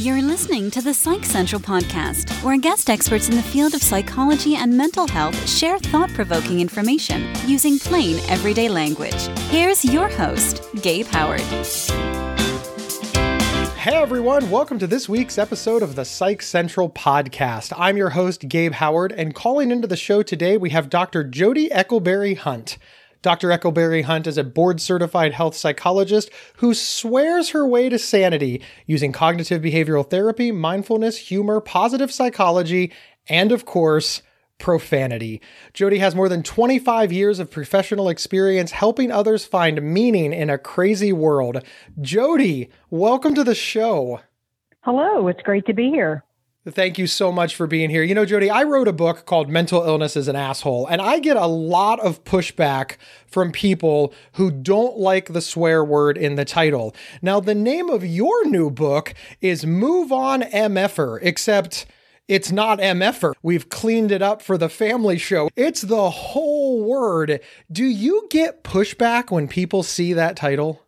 You're listening to the Psych Central podcast, where guest experts in the field of psychology and mental health share thought provoking information using plain, everyday language. Here's your host, Gabe Howard. Hey everyone, welcome to this week's episode of the Psych Central podcast. I'm your host, Gabe Howard, and calling into the show today, we have Dr. Jodi Eckleberry Hunt. Dr. Eckleberry Hunt is a board certified health psychologist who swears her way to sanity using cognitive behavioral therapy, mindfulness, humor, positive psychology, and of course, profanity. Jodi has more than 25 years of professional experience helping others find meaning in a crazy world. Jodi, welcome to the show. Hello, it's great to be here. Thank you so much for being here. You know, Jodi, I wrote a book called Mental Illness is an Asshole, and I get a lot of pushback from people who don't like the swear word in the title. Now, the name of your new book is Move On MFer, except it's not MFer. We've cleaned it up for the family show. It's the whole word. Do you get pushback when people see that title?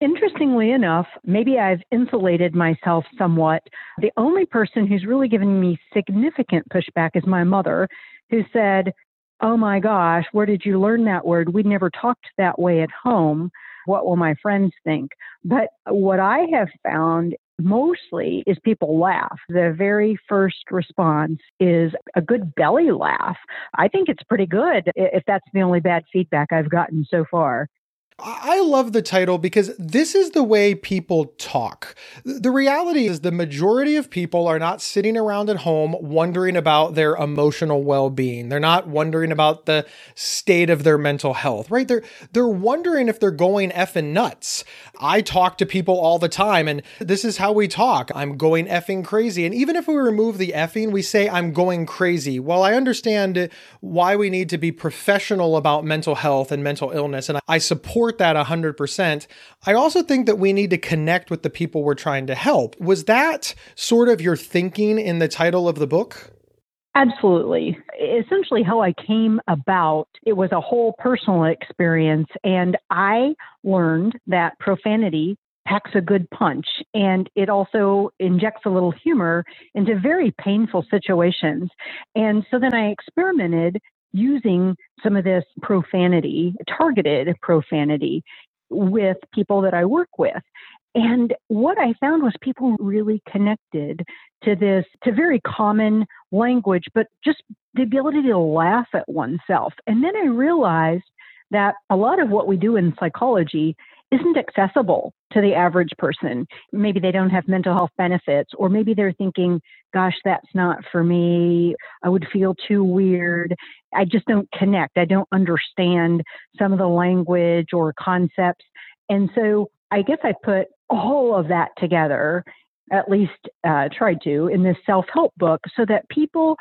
Interestingly enough, maybe I've insulated myself somewhat. The only person who's really given me significant pushback is my mother, who said, Oh my gosh, where did you learn that word? We never talked that way at home. What will my friends think? But what I have found mostly is people laugh. The very first response is a good belly laugh. I think it's pretty good if that's the only bad feedback I've gotten so far. I love the title because this is the way people talk. The reality is, the majority of people are not sitting around at home wondering about their emotional well being. They're not wondering about the state of their mental health, right? They're, they're wondering if they're going effing nuts. I talk to people all the time, and this is how we talk I'm going effing crazy. And even if we remove the effing, we say I'm going crazy. Well, I understand why we need to be professional about mental health and mental illness, and I support support that 100%. I also think that we need to connect with the people we're trying to help. Was that sort of your thinking in the title of the book? Absolutely. Essentially, how I came about, it was a whole personal experience. And I learned that profanity packs a good punch and it also injects a little humor into very painful situations. And so then I experimented using some of this profanity, targeted profanity, with people that I work with. And what I found was people really connected to this, to very common language, but just the ability to laugh at oneself. And then I realized that a lot of what we do in psychology isn't accessible to the average person. Maybe they don't have mental health benefits, or maybe they're thinking, gosh, that's not for me. I would feel too weird. I just don't connect. I don't understand some of the language or concepts. And so I guess I put all of that together, at least uh, tried to, in this self help book so that people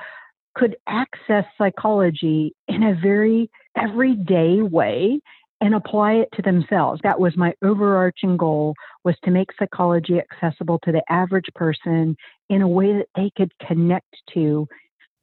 could access psychology in a very everyday way and apply it to themselves. That was my overarching goal was to make psychology accessible to the average person in a way that they could connect to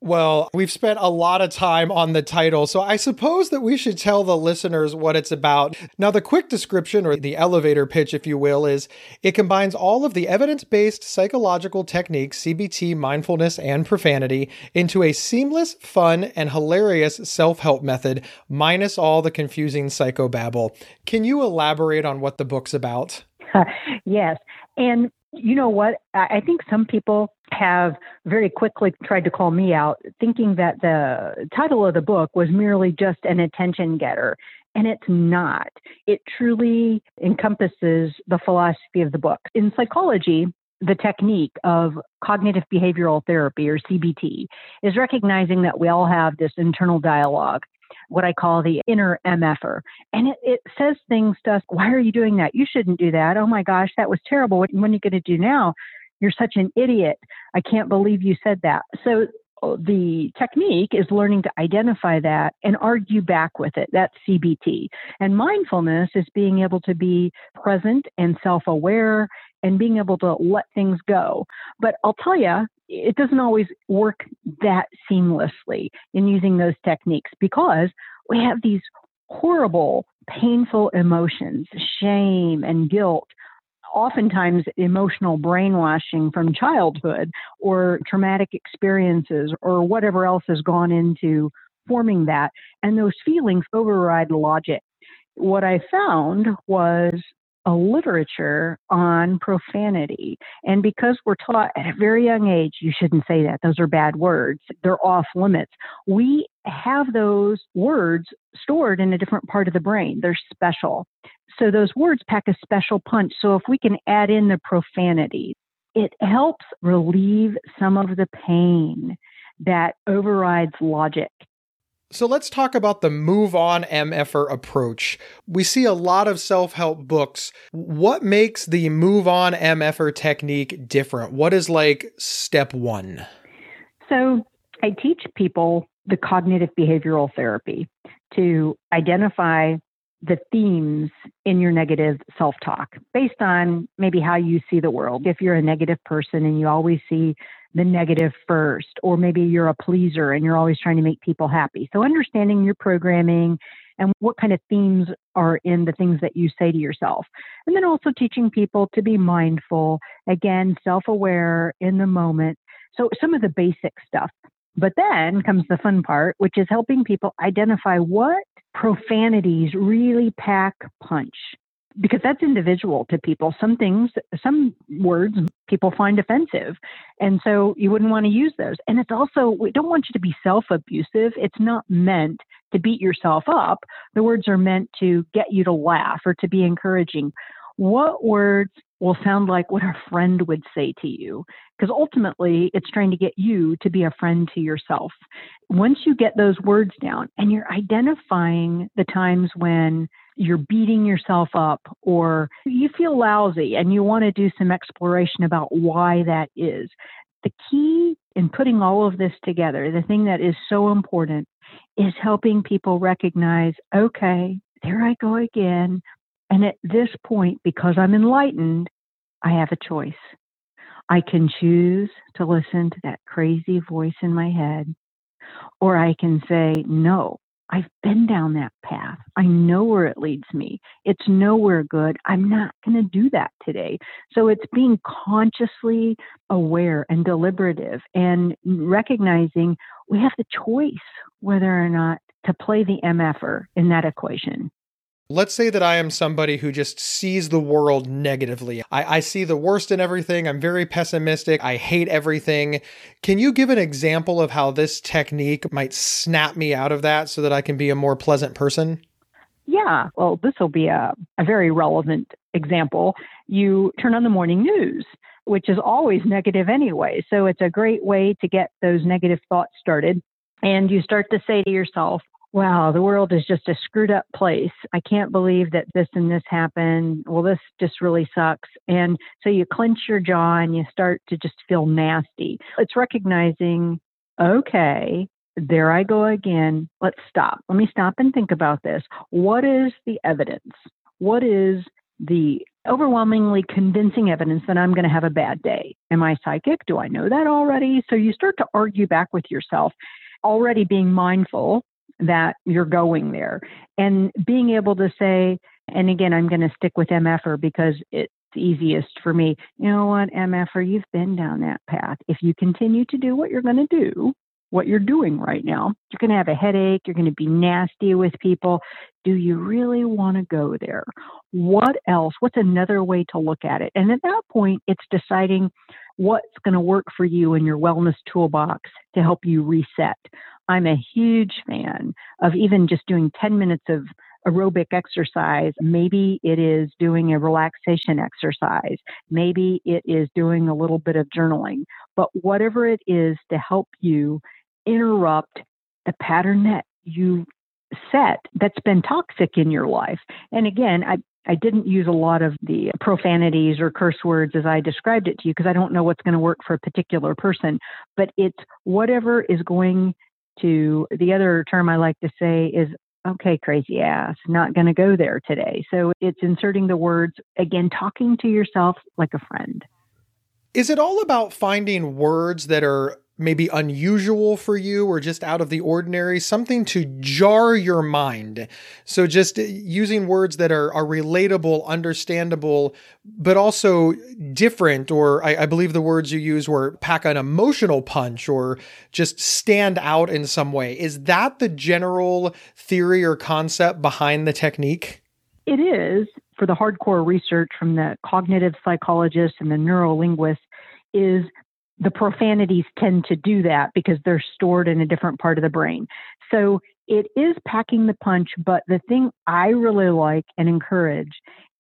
well, we've spent a lot of time on the title, so I suppose that we should tell the listeners what it's about. Now, the quick description, or the elevator pitch, if you will, is it combines all of the evidence based psychological techniques, CBT, mindfulness, and profanity, into a seamless, fun, and hilarious self help method, minus all the confusing psychobabble. Can you elaborate on what the book's about? yes. And you know what? I think some people have very quickly tried to call me out, thinking that the title of the book was merely just an attention getter. And it's not. It truly encompasses the philosophy of the book. In psychology, the technique of cognitive behavioral therapy or CBT is recognizing that we all have this internal dialogue what I call the inner MFer. And it, it says things to us, why are you doing that? You shouldn't do that. Oh my gosh, that was terrible. What, what are you going to do now? You're such an idiot. I can't believe you said that. So uh, the technique is learning to identify that and argue back with it. That's CBT. And mindfulness is being able to be present and self aware and being able to let things go. But I'll tell you, it doesn't always work that seamlessly in using those techniques because we have these horrible, painful emotions, shame and guilt oftentimes emotional brainwashing from childhood or traumatic experiences or whatever else has gone into forming that. And those feelings override logic. What I found was a literature on profanity. And because we're taught at a very young age, you shouldn't say that, those are bad words, they're off limits. We have those words stored in a different part of the brain, they're special. So those words pack a special punch. So if we can add in the profanity, it helps relieve some of the pain that overrides logic. So let's talk about the move on MFer approach. We see a lot of self help books. What makes the move on MFer technique different? What is like step one? So I teach people the cognitive behavioral therapy to identify the themes in your negative self talk based on maybe how you see the world. If you're a negative person and you always see the negative first, or maybe you're a pleaser and you're always trying to make people happy. So, understanding your programming and what kind of themes are in the things that you say to yourself. And then also teaching people to be mindful, again, self aware in the moment. So, some of the basic stuff. But then comes the fun part, which is helping people identify what profanities really pack punch because that's individual to people. Some things, some words people find offensive. And so you wouldn't want to use those. And it's also, we don't want you to be self abusive. It's not meant to beat yourself up. The words are meant to get you to laugh or to be encouraging. What words will sound like what a friend would say to you? Because ultimately, it's trying to get you to be a friend to yourself. Once you get those words down and you're identifying the times when you're beating yourself up or you feel lousy and you want to do some exploration about why that is. The key in putting all of this together, the thing that is so important, is helping people recognize okay, there I go again. And at this point, because I'm enlightened, I have a choice. I can choose to listen to that crazy voice in my head, or I can say, no, I've been down that path. I know where it leads me. It's nowhere good. I'm not going to do that today. So it's being consciously aware and deliberative and recognizing we have the choice whether or not to play the MFer in that equation. Let's say that I am somebody who just sees the world negatively. I, I, see the worst in everything. I'm very pessimistic. I hate everything. Can you give an example of how this technique might snap me out of that so that I can be a more pleasant person? Yeah, well, this will be a, a very relevant example. You turn on the morning news, which is always negative anyway. So it's a great way to get those negative thoughts started. And you start to say to yourself, wow, the world is just a screwed up place. I can't believe that this and this happened. Well, this just really sucks. And so you clench your jaw and you start to just feel nasty. It's recognizing, okay, there I go again. Let's stop. Let me stop and think about this. What is the evidence? What is the overwhelmingly convincing evidence that I'm going to have a bad day? Am I psychic? Do I know that already? So you start to argue back with yourself, already being mindful that you're going there. And being able to say and again i'm going to stick with mf'er because it's easiest for me you know what mf'er you've been down that path. If you continue to do what you're going to do what you're doing right now you're going to have a headache you're going to be nasty with people. Do you really want to go there? What else what's another way to look at it? And at that point it's deciding what's going to work for you in your wellness toolbox to help you reset. I'm a huge fan of even just doing 10 minutes of aerobic exercise. Maybe it is doing a relaxation exercise. Maybe it is doing a little bit of journaling. But whatever it is to help you interrupt the pattern that you set that's been toxic in your life. And again, I, I didn't use a lot of the profanities or curse words as I described it to you because I don't know what's going to work for a particular person. But it's whatever is going to, the other term I like to say is, okay, crazy ass, not going to go there today. So it's inserting the words, again, talking to yourself like a friend. Is it all about finding words that are maybe unusual for you or just out of the ordinary, something to jar your mind. So just using words that are, are relatable, understandable, but also different, or I, I believe the words you use were pack an emotional punch or just stand out in some way. Is that the general theory or concept behind the technique? It is for the hardcore research from the cognitive psychologists and the neurolinguists is the profanities tend to do that because they're stored in a different part of the brain. So it is packing the punch, but the thing I really like and encourage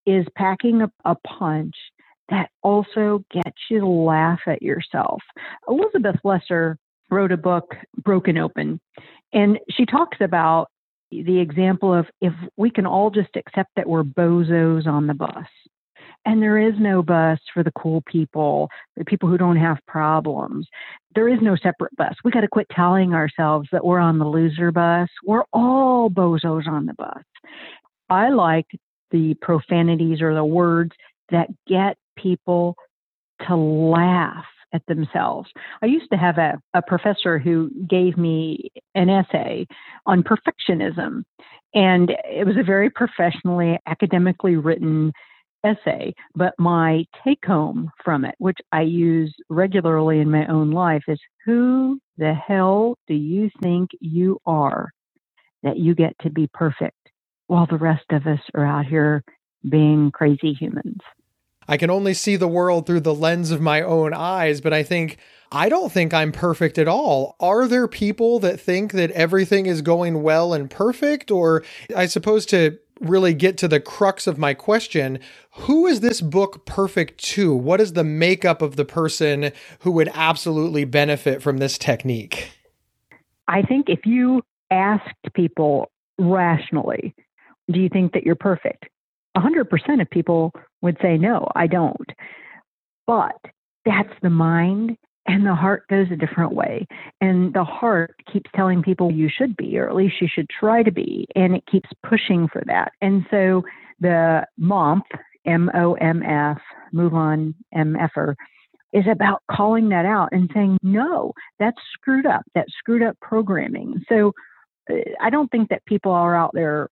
is packing a, a punch that also gets you to laugh at yourself. Elizabeth Lesser wrote a book, Broken Open, and she talks about the example of if we can all just accept that we're bozos on the bus and there is no bus for the cool people, the people who don't have problems. There is no separate bus. We got to quit telling ourselves that we're on the loser bus. We're all bozos on the bus. I like the profanities or the words that get people to laugh at themselves. I used to have a, a professor who gave me an essay on perfectionism, and it was a very professionally, academically written essay, but my take home from it, which I use regularly in my own life, is who the hell do you think you are that you get to be perfect while the rest of us are out here being crazy humans? I can only see the world through the lens of my own eyes, but I think I don't think I'm perfect at all. Are there people that think that everything is going well and perfect? Or I suppose to really get to the crux of my question who is this book perfect to? What is the makeup of the person who would absolutely benefit from this technique? I think if you asked people rationally, do you think that you're perfect? 100% of people would say, no, I don't. But that's the mind and the heart goes a different way. And the heart keeps telling people you should be, or at least you should try to be. And it keeps pushing for that. And so the MOMF, M O M F, move on, MFer, is about calling that out and saying, no, that's screwed up. That's screwed up programming. So uh, I don't think that people are out there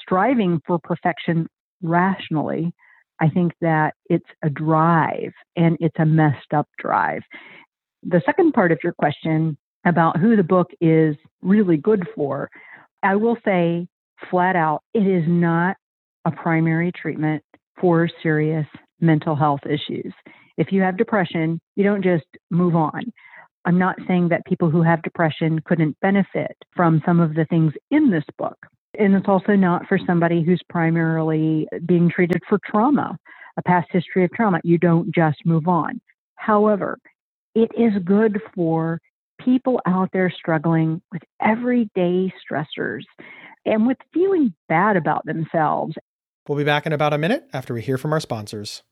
striving for perfection rationally. I think that it's a drive and it's a messed up drive the second part of your question about who the book is really good for, I will say flat out, it is not a primary treatment for serious mental health issues. If you have depression, you don't just move on. I'm not saying that people who have depression couldn't benefit from some of the things in this book. And it's also not for somebody who's primarily being treated for trauma, a past history of trauma. You don't just move on. However, it is good for people out there struggling with everyday stressors and with feeling bad about themselves. We'll be back in about a minute after we hear from our sponsors.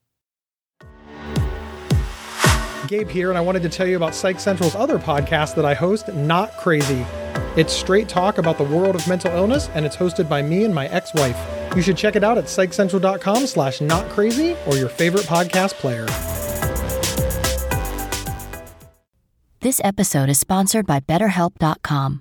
Gabe here, and I wanted to tell you about Psych Central's other podcast that I host, Not Crazy. It's straight talk about the world of mental illness, and it's hosted by me and my ex-wife. You should check it out at psychcentral.com slash notcrazy or your favorite podcast player. This episode is sponsored by BetterHelp.com.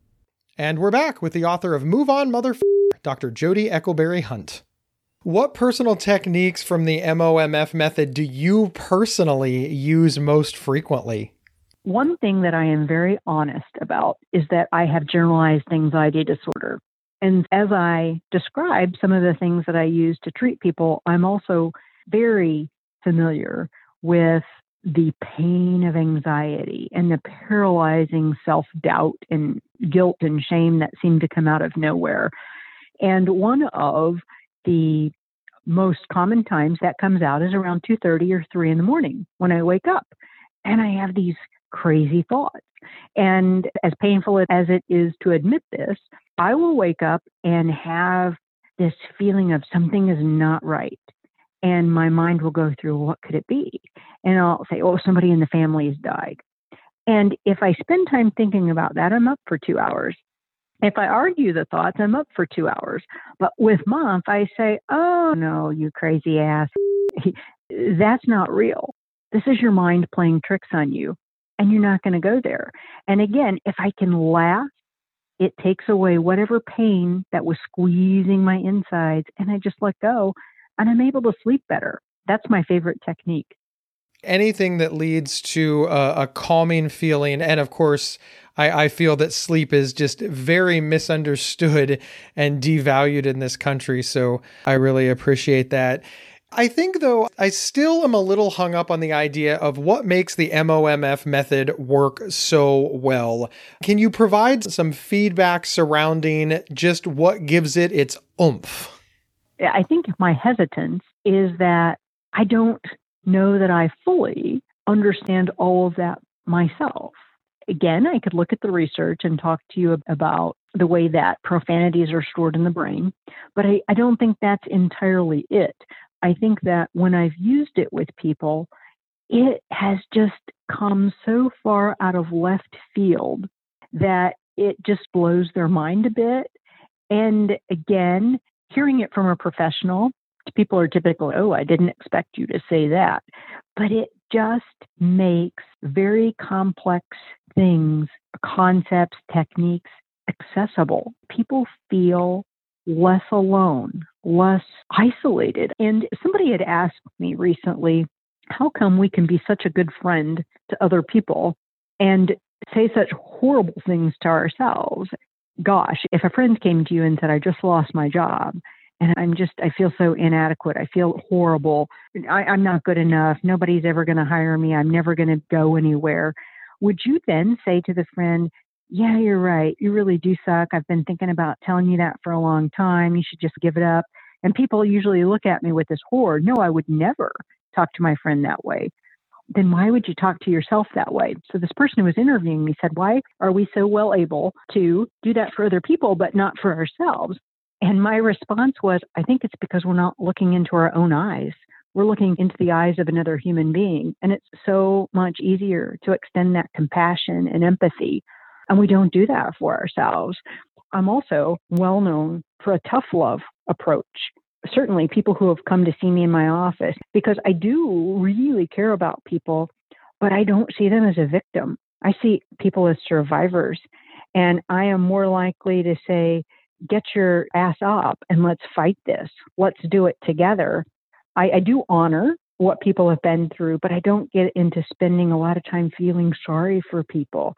And we're back with the author of Move On Mother, Dr. Jodi Eckleberry Hunt. What personal techniques from the MOMF method do you personally use most frequently? One thing that I am very honest about is that I have generalized anxiety disorder. And as I describe some of the things that I use to treat people, I'm also very familiar with the pain of anxiety and the paralyzing self doubt and guilt and shame that seem to come out of nowhere. And one of the most common times that comes out is around 2:30 or 3 in the morning when I wake up and I have these crazy thoughts. And as painful as it is to admit this, I will wake up and have this feeling of something is not right. And my mind will go through, what could it be? And I'll say, oh, somebody in the family has died. And if I spend time thinking about that, I'm up for two hours. If I argue the thoughts, I'm up for two hours. But with mom, if I say, oh, no, you crazy ass, that's not real. This is your mind playing tricks on you, and you're not going to go there. And again, if I can laugh it takes away whatever pain that was squeezing my insides and I just let go and I'm able to sleep better. That's my favorite technique. Anything that leads to a, a calming feeling. And of course, I, I, feel that sleep is just very misunderstood and devalued in this country. So I really appreciate that. I think, though, I still am a little hung up on the idea of what makes the MOMF method work so well. Can you provide some feedback surrounding just what gives it its oomph? I think my hesitance is that I don't know that I fully understand all of that myself. Again, I could look at the research and talk to you about the way that profanities are stored in the brain, but I, I don't think that's entirely it. I think that when I've used it with people, it has just come so far out of left field that it just blows their mind a bit. And again, hearing it from a professional, people are typically, oh, I didn't expect you to say that. But it just makes very complex things, concepts, techniques accessible. People feel less alone, less isolated. And somebody had asked me recently, how come we can be such a good friend to other people and say such horrible things to ourselves? Gosh, if a friend came to you and said, I just lost my job, and I'm just, I feel so inadequate. I feel horrible. I, am not good enough. Nobody's ever going to hire me. I'm never going to go anywhere. Would you then say to the friend, yeah, you're right. You really do suck. I've been thinking about telling you that for a long time. You should just give it up. And people usually look at me with this horror. No, I would never talk to my friend that way. Then why would you talk to yourself that way? So this person who was interviewing me said, Why are we so well able to do that for other people, but not for ourselves? And my response was, I think it's because we're not looking into our own eyes. We're looking into the eyes of another human being. And it's so much easier to extend that compassion and empathy and we don't do that for ourselves. I'm also well known for a tough love approach. Certainly, people who have come to see me in my office, because I do really care about people, but I don't see them as a victim. I see people as survivors. And I am more likely to say, get your ass up and let's fight this. Let's do it together. I, I do honor what people have been through, but I don't get into spending a lot of time feeling sorry for people.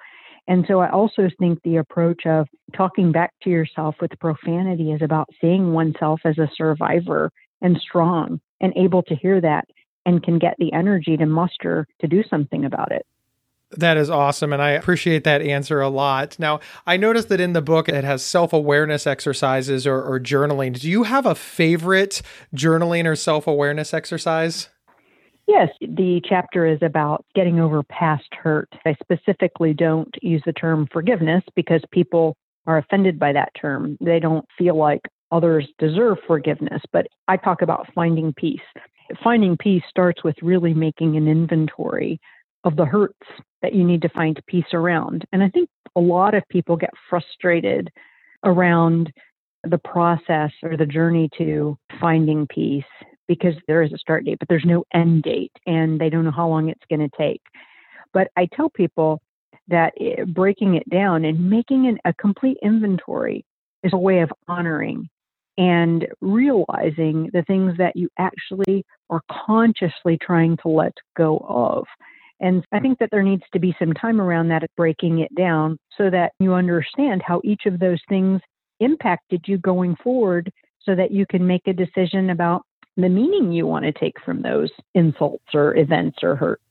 And so I also think the approach of talking back to yourself with profanity is about seeing oneself as a survivor and strong and able to hear that and can get the energy to muster to do something about it. That is awesome. And I appreciate that answer a lot. Now, I noticed that in the book it has self awareness exercises or, or, journaling. Do you have a favorite journaling or self awareness exercise? Yes, the chapter is about getting over past hurt. I specifically don't use the term forgiveness because people are offended by that term. They don't feel like others deserve forgiveness, but I talk about finding peace. Finding peace starts with really making an inventory of the hurts that you need to find peace around. And I think a lot of people get frustrated around the process or the journey to finding peace because there is a start date, but there's no end date and they don't know how long it's going to take. But I tell people that eh, breaking it down and making an, a complete inventory is a way of honoring and realizing the things that you actually are consciously trying to let go of. And I think that there needs to be some time around that, breaking it down so that you understand how each of those things impacted you going forward so that you can make a decision about the meaning you want to take from those insults or events or hurts.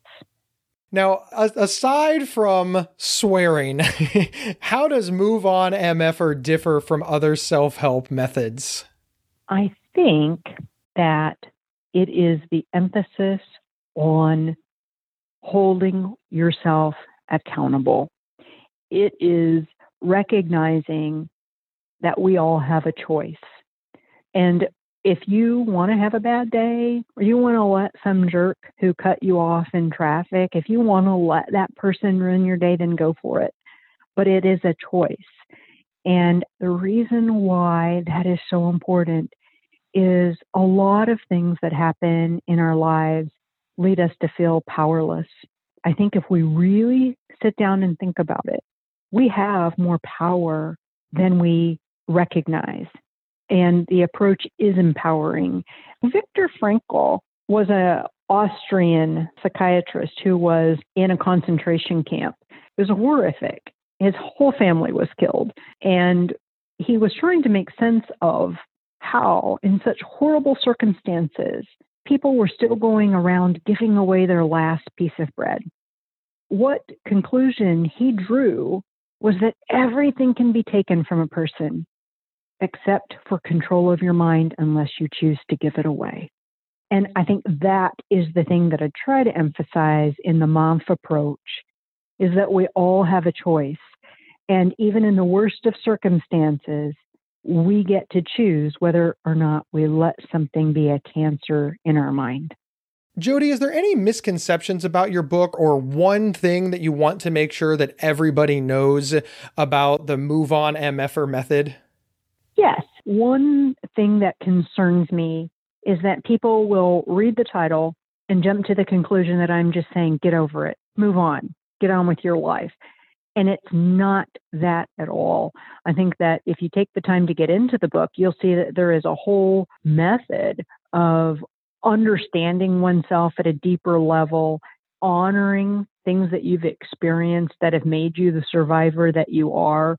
Now, aside from swearing, how does Move On MFer differ from other self help methods? I think that it is the emphasis on holding yourself accountable. It is recognizing that we all have a choice. And if you want to have a bad day or you want to let some jerk who cut you off in traffic, if you want to let that person ruin your day, then go for it. But it is a choice. And the reason why that is so important is a lot of things that happen in our lives lead us to feel powerless. I think if we really sit down and think about it, we have more power than we recognize. And the approach is empowering. Viktor Frankl was an Austrian psychiatrist who was in a concentration camp. It was horrific. His whole family was killed. And he was trying to make sense of how, in such horrible circumstances, people were still going around giving away their last piece of bread. What conclusion he drew was that everything can be taken from a person except for control of your mind unless you choose to give it away. And I think that is the thing that I try to emphasize in the MOMF approach is that we all have a choice. And even in the worst of circumstances, we get to choose whether or not we let something be a cancer in our mind. Jodi, is there any misconceptions about your book or one thing that you want to make sure that everybody knows about the Move On MFer method? Yes. One thing that concerns me is that people will read the title and jump to the conclusion that I'm just saying, get over it, move on, get on with your life. And it's not that at all. I think that if you take the time to get into the book, you'll see that there is a whole method of understanding oneself at a deeper level, honoring things that you've experienced that have made you the survivor that you are.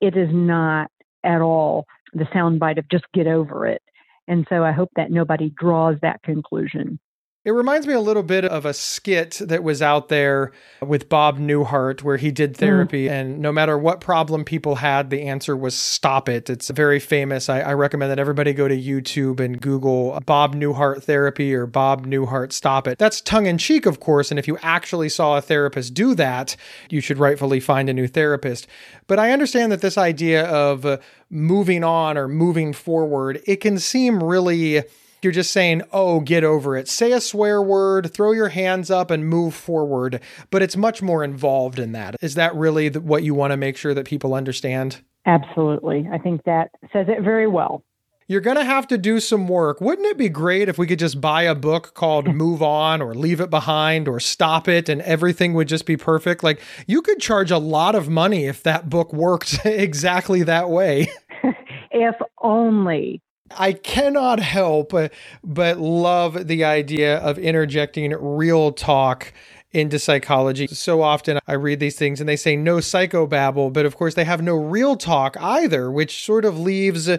It is not at all the soundbite of just get over it. And so I hope that nobody draws that conclusion. It reminds me a little bit of a skit that was out there with Bob Newhart where he did therapy. Mm. And no matter what problem people had, the answer was stop it. It's very famous. I, I, recommend that everybody go to YouTube and Google Bob Newhart therapy or Bob Newhart stop it. That's tongue in cheek, of course. And if you actually saw a therapist do that, you should rightfully find a new therapist. But I understand that this idea of uh, moving on or moving forward, it can seem really you're just saying, oh, get over it. Say a swear word, throw your hands up, and move forward. But it's much more involved in that. Is that really what you want to make sure that people understand? Absolutely. I think that says it very well. You're going to have to do some work. Wouldn't it be great if we could just buy a book called Move On or Leave It Behind or Stop It and everything would just be perfect? Like, you could charge a lot of money if that book worked exactly that way. if only. I cannot help but love the idea of interjecting real talk into psychology. So often I read these things and they say no psychobabble, but of course they have no real talk either, which sort of leaves uh,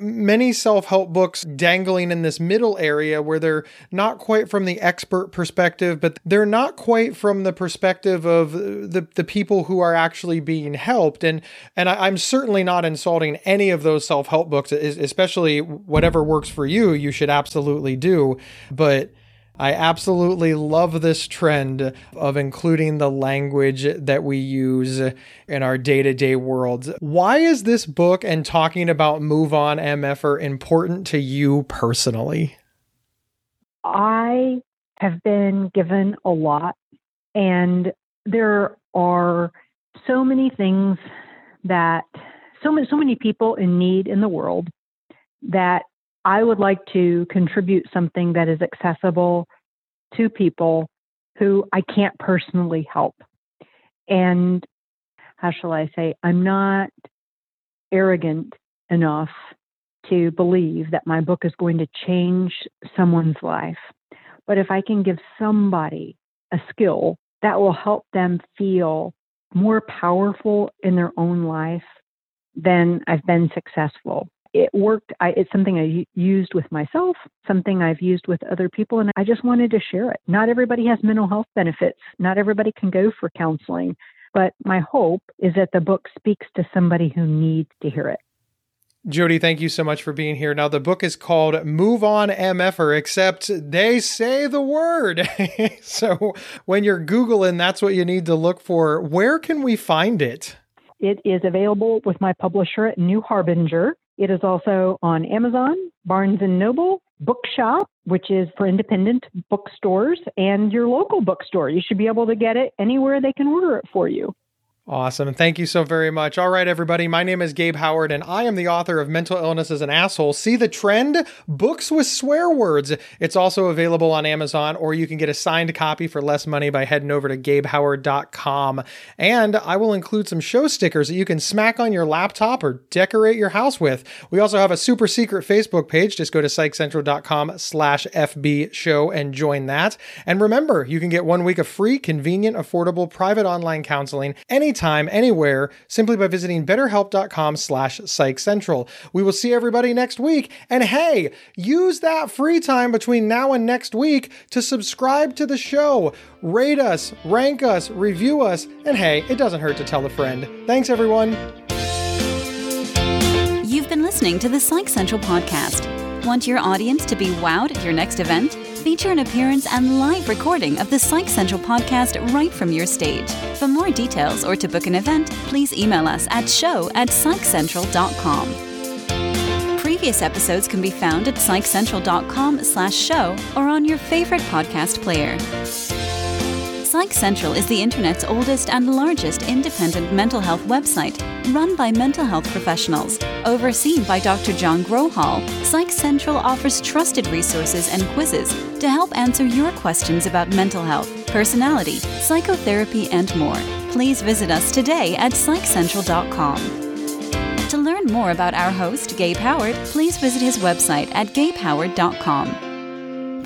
many self help books dangling in this middle area where they're not quite from the expert perspective, but they're not quite from the perspective of the, the people who are actually being helped. And, and I, I'm certainly not insulting any of those self help books, especially whatever works for you, you should absolutely do. But I absolutely love this trend of including the language that we use in our day to day worlds. Why is this book and talking about Move On MFer important to you personally? I have been given a lot, and there are so many things that so many, so many people in need in the world that I would like to contribute something that is accessible to people who I can't personally help. And how shall I say, I'm not arrogant enough to believe that my book is going to change someone's life. But if I can give somebody a skill that will help them feel more powerful in their own life, then I've been successful it worked. I, it's something I used with myself, something I've used with other people, and I just wanted to share it. Not everybody has mental health benefits. Not everybody can go for counseling. But my hope is that the book speaks to somebody who needs to hear it. Jodi, thank you so much for being here. Now, the book is called Move On MFer, except they say the word. so when you're Googling, that's what you need to look for. Where can we find it? It is available with my publisher at New Harbinger. It is also on Amazon, Barnes and Noble, Bookshop, which is for independent bookstores, and your local bookstore. You should be able to get it anywhere they can order it for you. Awesome. Thank you so very much. All right, everybody. My name is Gabe Howard, and I am the author of Mental Illness as an Asshole. See the trend? Books with swear words. It's also available on Amazon, or you can get a signed copy for less money by heading over to gabehoward.com. And I will include some show stickers that you can smack on your laptop or decorate your house with. We also have a super secret Facebook page. Just go to psychcentral.com slash FB show and join that. And remember, you can get one week of free, convenient, affordable private online counseling anytime anytime, anywhere, simply by visiting betterhelp.com slash psychcentral. We will see everybody next week. And hey, use that free time between now and next week to subscribe to the show, rate us, rank us, review us, and hey, it doesn't hurt to tell a friend. Thanks, everyone. You've been listening to the Psych Central podcast. Want your audience to be wowed at your next event? Feature an appearance and live recording of the Psych Central podcast right from your stage. For more details or to book an event, please email us at show at psychcentral.com. Previous episodes can be found at psychcentral.com slash show or on your favorite podcast player. Psych Central is the internet's oldest and largest independent mental health website, run by mental health professionals. Overseen by Dr. John Grohol, Psych Central offers trusted resources and quizzes to help answer your questions about mental health, personality, psychotherapy, and more. Please visit us today at psychcentral.com. To learn more about our host, Gabe Howard, please visit his website at gabehoward.com.